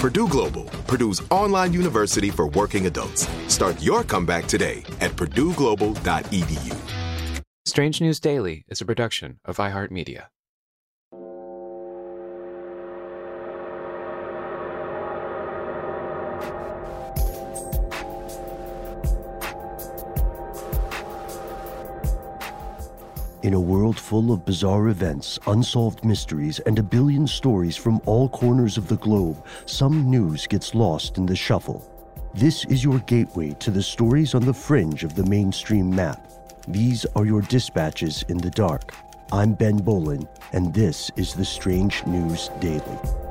Purdue Global, Purdue's online university for working adults. Start your comeback today at purdueglobal.edu. Strange News Daily is a production of iHeartMedia. In a world full of bizarre events, unsolved mysteries, and a billion stories from all corners of the globe, some news gets lost in the shuffle. This is your gateway to the stories on the fringe of the mainstream map. These are your dispatches in the dark. I'm Ben Bowlin, and this is the Strange News Daily.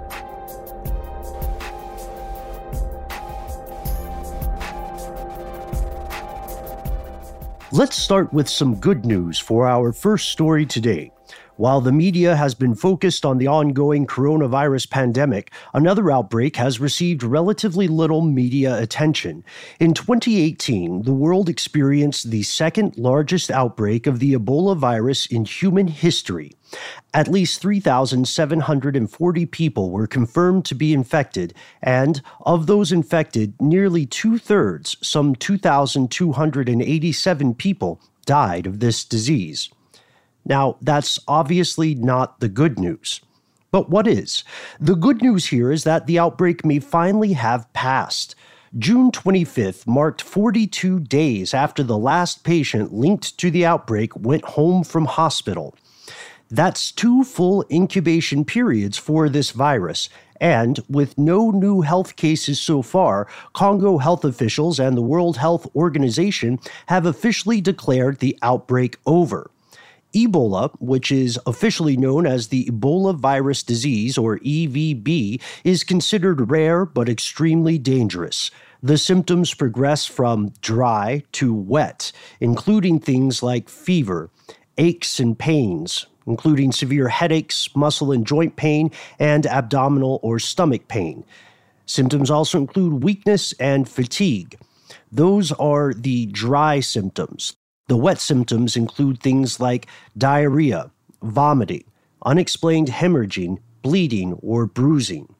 Let's start with some good news for our first story today. While the media has been focused on the ongoing coronavirus pandemic, another outbreak has received relatively little media attention. In 2018, the world experienced the second largest outbreak of the Ebola virus in human history. At least 3,740 people were confirmed to be infected, and of those infected, nearly two thirds, some 2,287 people, died of this disease. Now, that's obviously not the good news. But what is? The good news here is that the outbreak may finally have passed. June 25th marked 42 days after the last patient linked to the outbreak went home from hospital. That's two full incubation periods for this virus. And with no new health cases so far, Congo health officials and the World Health Organization have officially declared the outbreak over. Ebola, which is officially known as the Ebola virus disease or EVD, is considered rare but extremely dangerous. The symptoms progress from dry to wet, including things like fever, aches and pains, including severe headaches, muscle and joint pain, and abdominal or stomach pain. Symptoms also include weakness and fatigue. Those are the dry symptoms. The wet symptoms include things like diarrhea, vomiting, unexplained hemorrhaging, bleeding, or bruising.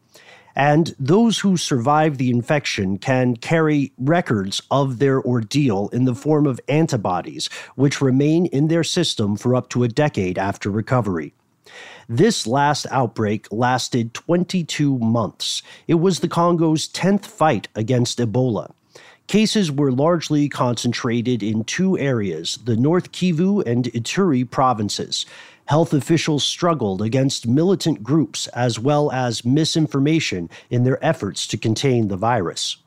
And those who survive the infection can carry records of their ordeal in the form of antibodies, which remain in their system for up to a decade after recovery. This last outbreak lasted 22 months. It was the Congo's 10th fight against Ebola. Cases were largely concentrated in two areas the North Kivu and Ituri provinces. Health officials struggled against militant groups as well as misinformation in their efforts to contain the virus.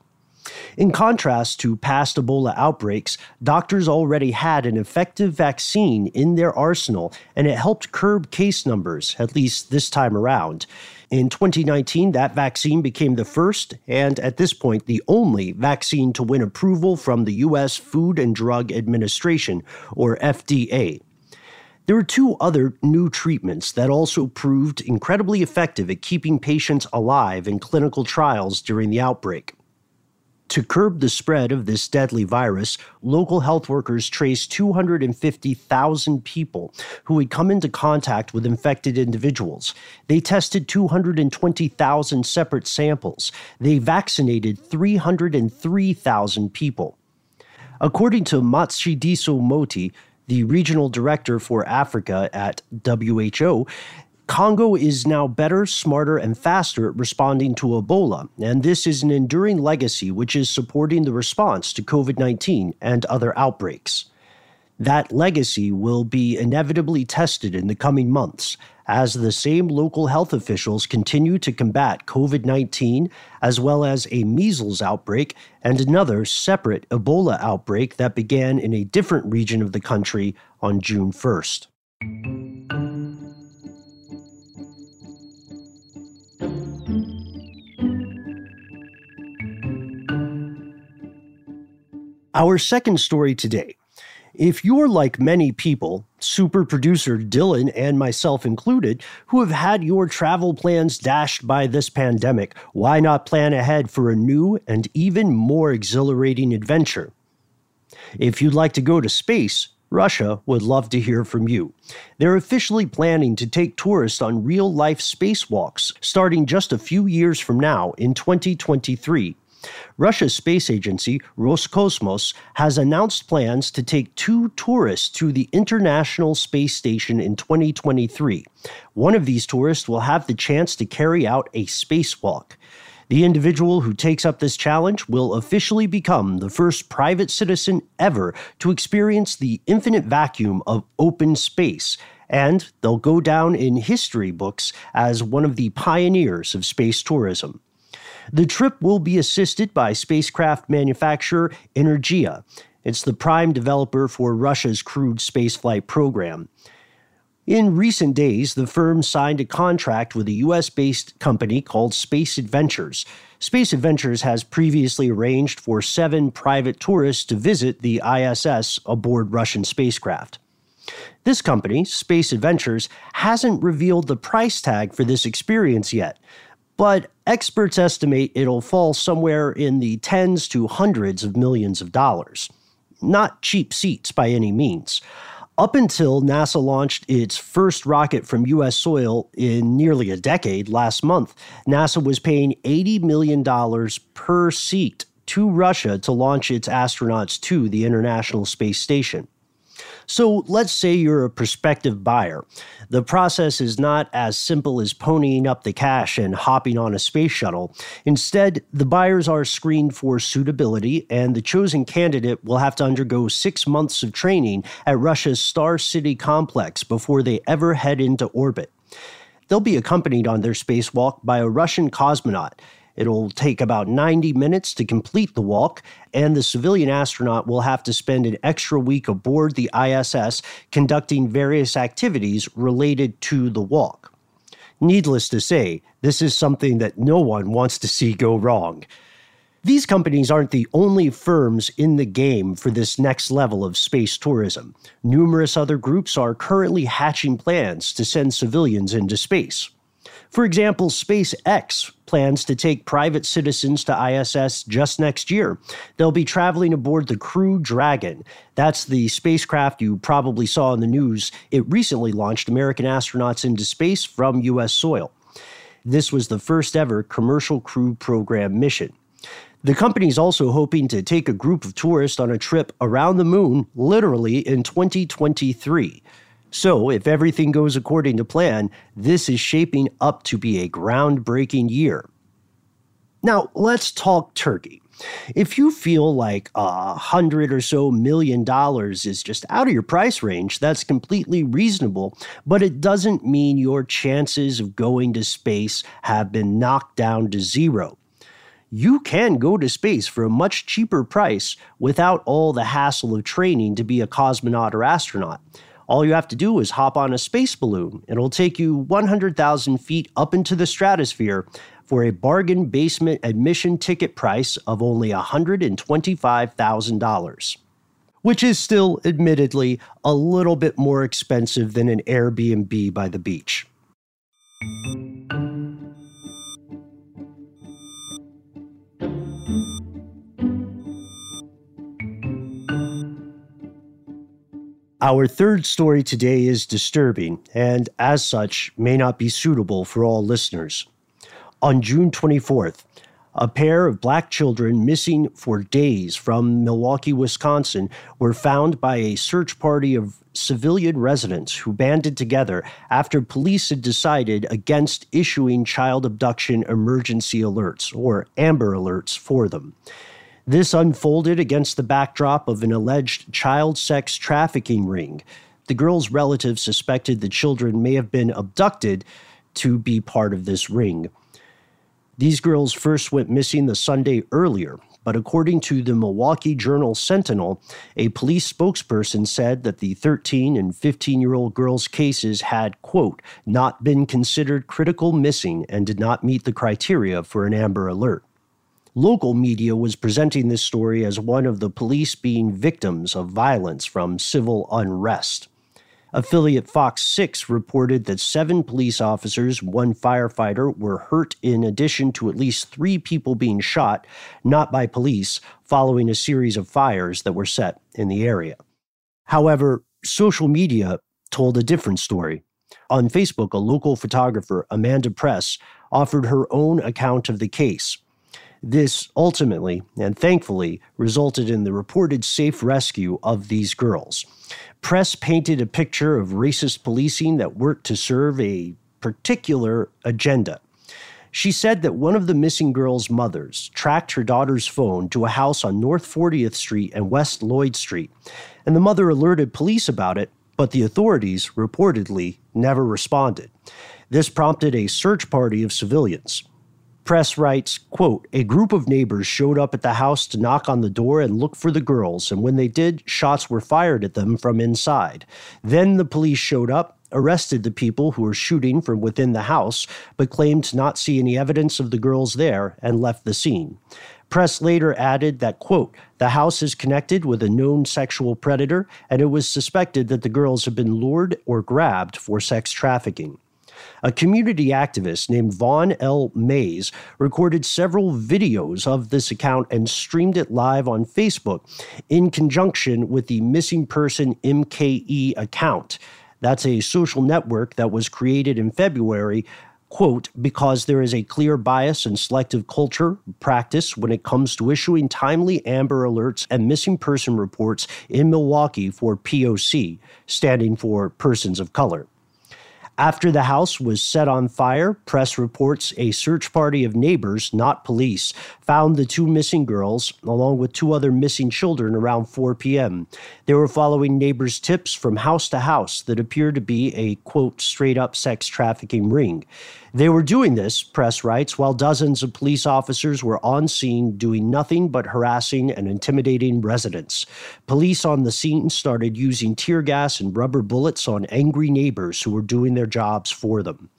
In contrast to past Ebola outbreaks, doctors already had an effective vaccine in their arsenal, and it helped curb case numbers, at least this time around. In 2019, that vaccine became the first and, at this point, the only vaccine to win approval from the U.S. Food and Drug Administration, or FDA. There were two other new treatments that also proved incredibly effective at keeping patients alive in clinical trials during the outbreak. To curb the spread of this deadly virus, local health workers traced 250,000 people who had come into contact with infected individuals. They tested 220,000 separate samples. They vaccinated 303,000 people. According to Matshidiso Moeti, the regional director for Africa at WHO, Congo is now better, smarter, and faster at responding to Ebola, and this is an enduring legacy which is supporting the response to COVID 19 and other outbreaks. That legacy will be inevitably tested in the coming months as the same local health officials continue to combat COVID 19, as well as a measles outbreak and another separate Ebola outbreak that began in a different region of the country on June 1st. Our second story today. If you're like many people, super producer Dylan and myself included, who have had your travel plans dashed by this pandemic, why not plan ahead for a new and even more exhilarating adventure? If you'd like to go to space, Russia would love to hear from you. They're officially planning to take tourists on real life spacewalks starting just a few years from now in 2023 Russia's space agency, Roscosmos, has announced plans to take two tourists to the International Space Station in 2023. One of these tourists will have the chance to carry out a spacewalk. The individual who takes up this challenge will officially become the first private citizen ever to experience the infinite vacuum of open space, and they'll go down in history books as one of the pioneers of space tourism. The trip will be assisted by spacecraft manufacturer Energia. It's the prime developer for Russia's crewed spaceflight program. In recent days, the firm signed a contract with a US based company called Space Adventures. Space Adventures has previously arranged for seven private tourists to visit the ISS aboard Russian spacecraft. This company, Space Adventures, hasn't revealed the price tag for this experience yet, but experts estimate it'll fall somewhere in the tens to hundreds of millions of dollars. Not cheap seats by any means. Up until NASA launched its first rocket from U.S. soil in nearly a decade last month, NASA was paying $80 million per seat to Russia to launch its astronauts to the International Space Station. So let's say you're a prospective buyer. The process is not as simple as ponying up the cash and hopping on a space shuttle. Instead, the buyers are screened for suitability, and the chosen candidate will have to undergo six months of training at Russia's Star City complex before they ever head into orbit. They'll be accompanied on their spacewalk by a Russian cosmonaut It'll take about 90 minutes to complete the walk, and the civilian astronaut will have to spend an extra week aboard the ISS conducting various activities related to the walk. Needless to say, this is something that no one wants to see go wrong. These companies aren't the only firms in the game for this next level of space tourism. Numerous other groups are currently hatching plans to send civilians into space. For example, SpaceX plans to take private citizens to ISS just next year. They'll be traveling aboard the Crew Dragon. That's the spacecraft you probably saw in the news. It recently launched American astronauts into space from U.S. soil. This was the first ever commercial crew program mission. The company is also hoping to take a group of tourists on a trip around the moon literally in 2023. So, if everything goes according to plan, this is shaping up to be a groundbreaking year. Now, let's talk Turkey. If you feel like a hundred or so million dollars is just out of your price range, that's completely reasonable, but it doesn't mean your chances of going to space have been knocked down to zero. You can go to space for a much cheaper price without all the hassle of training to be a cosmonaut or astronaut. All you have to do is hop on a space balloon. It'll take you 100,000 feet up into the stratosphere for a bargain basement admission ticket price of only $125,000, which is still, admittedly, a little bit more expensive than an Airbnb by the beach. Our third story today is disturbing and, as such, may not be suitable for all listeners. On June 24th, a pair of black children missing for days from Milwaukee, Wisconsin, were found by a search party of civilian residents who banded together after police had decided against issuing child abduction emergency alerts, or AMBER alerts, for them. This unfolded against the backdrop of an alleged child sex trafficking ring. The girls' relatives suspected the children may have been abducted to be part of this ring. These girls first went missing the Sunday earlier, but according to the Milwaukee Journal Sentinel, a police spokesperson said that the 13 and 15 year old girls' cases had, quote, not been considered critical missing and did not meet the criteria for an Amber Alert. Local media was presenting this story as one of the police being victims of violence from civil unrest. Affiliate Fox 6 reported that seven police officers, one firefighter, were hurt in addition to at least three people being shot, not by police, following a series of fires that were set in the area. However, social media told a different story. On Facebook, a local photographer, Amanda Press, offered her own account of the case. This ultimately and thankfully resulted in the reported safe rescue of these girls. Press painted a picture of racist policing that worked to serve a particular agenda. She said that one of the missing girls' mothers tracked her daughter's phone to a house on North 40th Street and West Lloyd Street, and the mother alerted police about it, but the authorities reportedly never responded. This prompted a search party of civilians. Press writes, quote, a group of neighbors showed up at the house to knock on the door and look for the girls, and when they did, shots were fired at them from inside. Then the police showed up, arrested the people who were shooting from within the house, but claimed to not see any evidence of the girls there and left the scene. Press later added that, quote, the house is connected with a known sexual predator, and it was suspected that the girls had been lured or grabbed for sex trafficking. A community activist named Vaun L. Mayes recorded several videos of this account and streamed it live on Facebook in conjunction with the Missing Person MKE account. That's a social network that was created in February quote, because there is a clear bias and selective culture practice when it comes to issuing timely Amber Alerts and missing person reports in Milwaukee for POC, standing for Persons of Color. After the house was set on fire, press reports a search party of neighbors, not police, found the two missing girls, along with two other missing children, around 4 p.m. They were following neighbors' tips from house to house that appeared to be a, quote, straight up sex trafficking ring. They were doing this, press writes, while dozens of police officers were on scene doing nothing but harassing and intimidating residents. Police on the scene started using tear gas and rubber bullets on angry neighbors who were doing their jobs for them.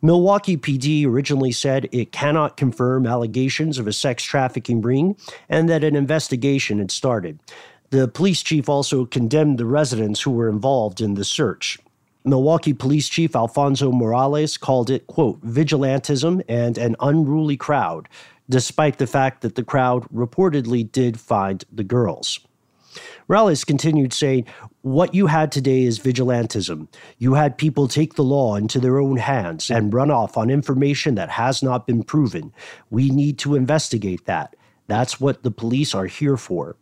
Milwaukee PD originally said it cannot confirm allegations of a sex trafficking ring and that an investigation had started. The police chief also condemned the residents who were involved in the search. Milwaukee Police Chief Alfonso Morales called it, quote, vigilantism and an unruly crowd, despite the fact that the crowd reportedly did find the girls. Morales continued saying, What you had today is vigilantism. You had people take the law into their own hands and run off on information that has not been proven. We need to investigate that. That's what the police are here for.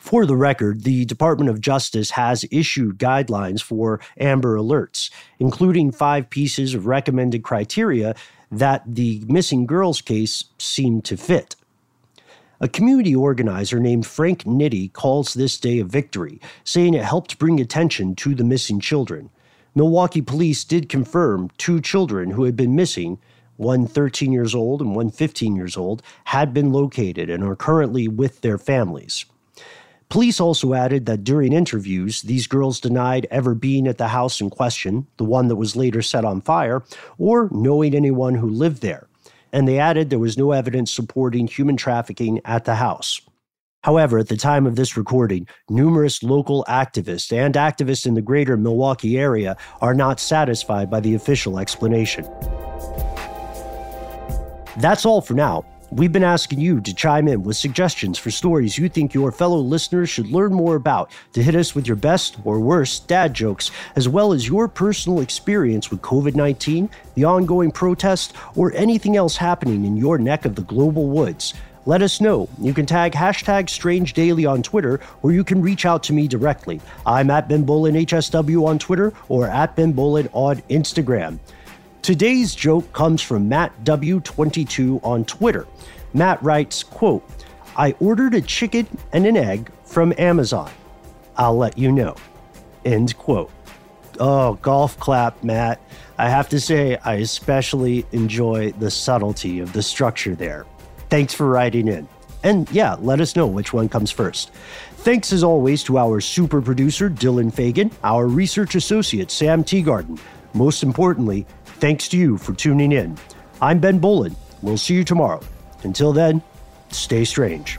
For the record, the Department of Justice has issued guidelines for Amber Alerts, including five pieces of recommended criteria that the missing girls case seemed to fit. A community organizer named Frank Nitty calls this day a victory, saying it helped bring attention to the missing children. Milwaukee police did confirm two children who had been missing, one 13 years old and one 15 years old, had been located and are currently with their families. Police also added that during interviews, these girls denied ever being at the house in question, the one that was later set on fire, or knowing anyone who lived there. And they added there was no evidence supporting human trafficking at the house. However, at the time of this recording, numerous local activists and activists in the greater Milwaukee area are not satisfied by the official explanation. That's all for now. We've been asking you to chime in with suggestions for stories you think your fellow listeners should learn more about, to hit us with your best or worst dad jokes, as well as your personal experience with COVID 19, the ongoing protest, or anything else happening in your neck of the global woods. Let us know. You can tag hashtag Strange Daily on Twitter, or you can reach out to me directly. I'm at Ben Bowlin HSW on Twitter or at Ben Bowlin on Instagram. Today's joke comes from Matt W22 on Twitter. Matt writes, quote, I ordered a chicken and an egg from Amazon. I'll let you know. End quote. Oh, golf clap, Matt. I have to say, I especially enjoy the subtlety of the structure there. Thanks for writing in. And yeah, let us know which one comes first. Thanks as always to our super producer, Dylan Fagan, our research associate, Sam Teagarden. Most importantly, Thanks to you for tuning in. I'm Ben Bowlin. We'll see you tomorrow. Until then, stay strange.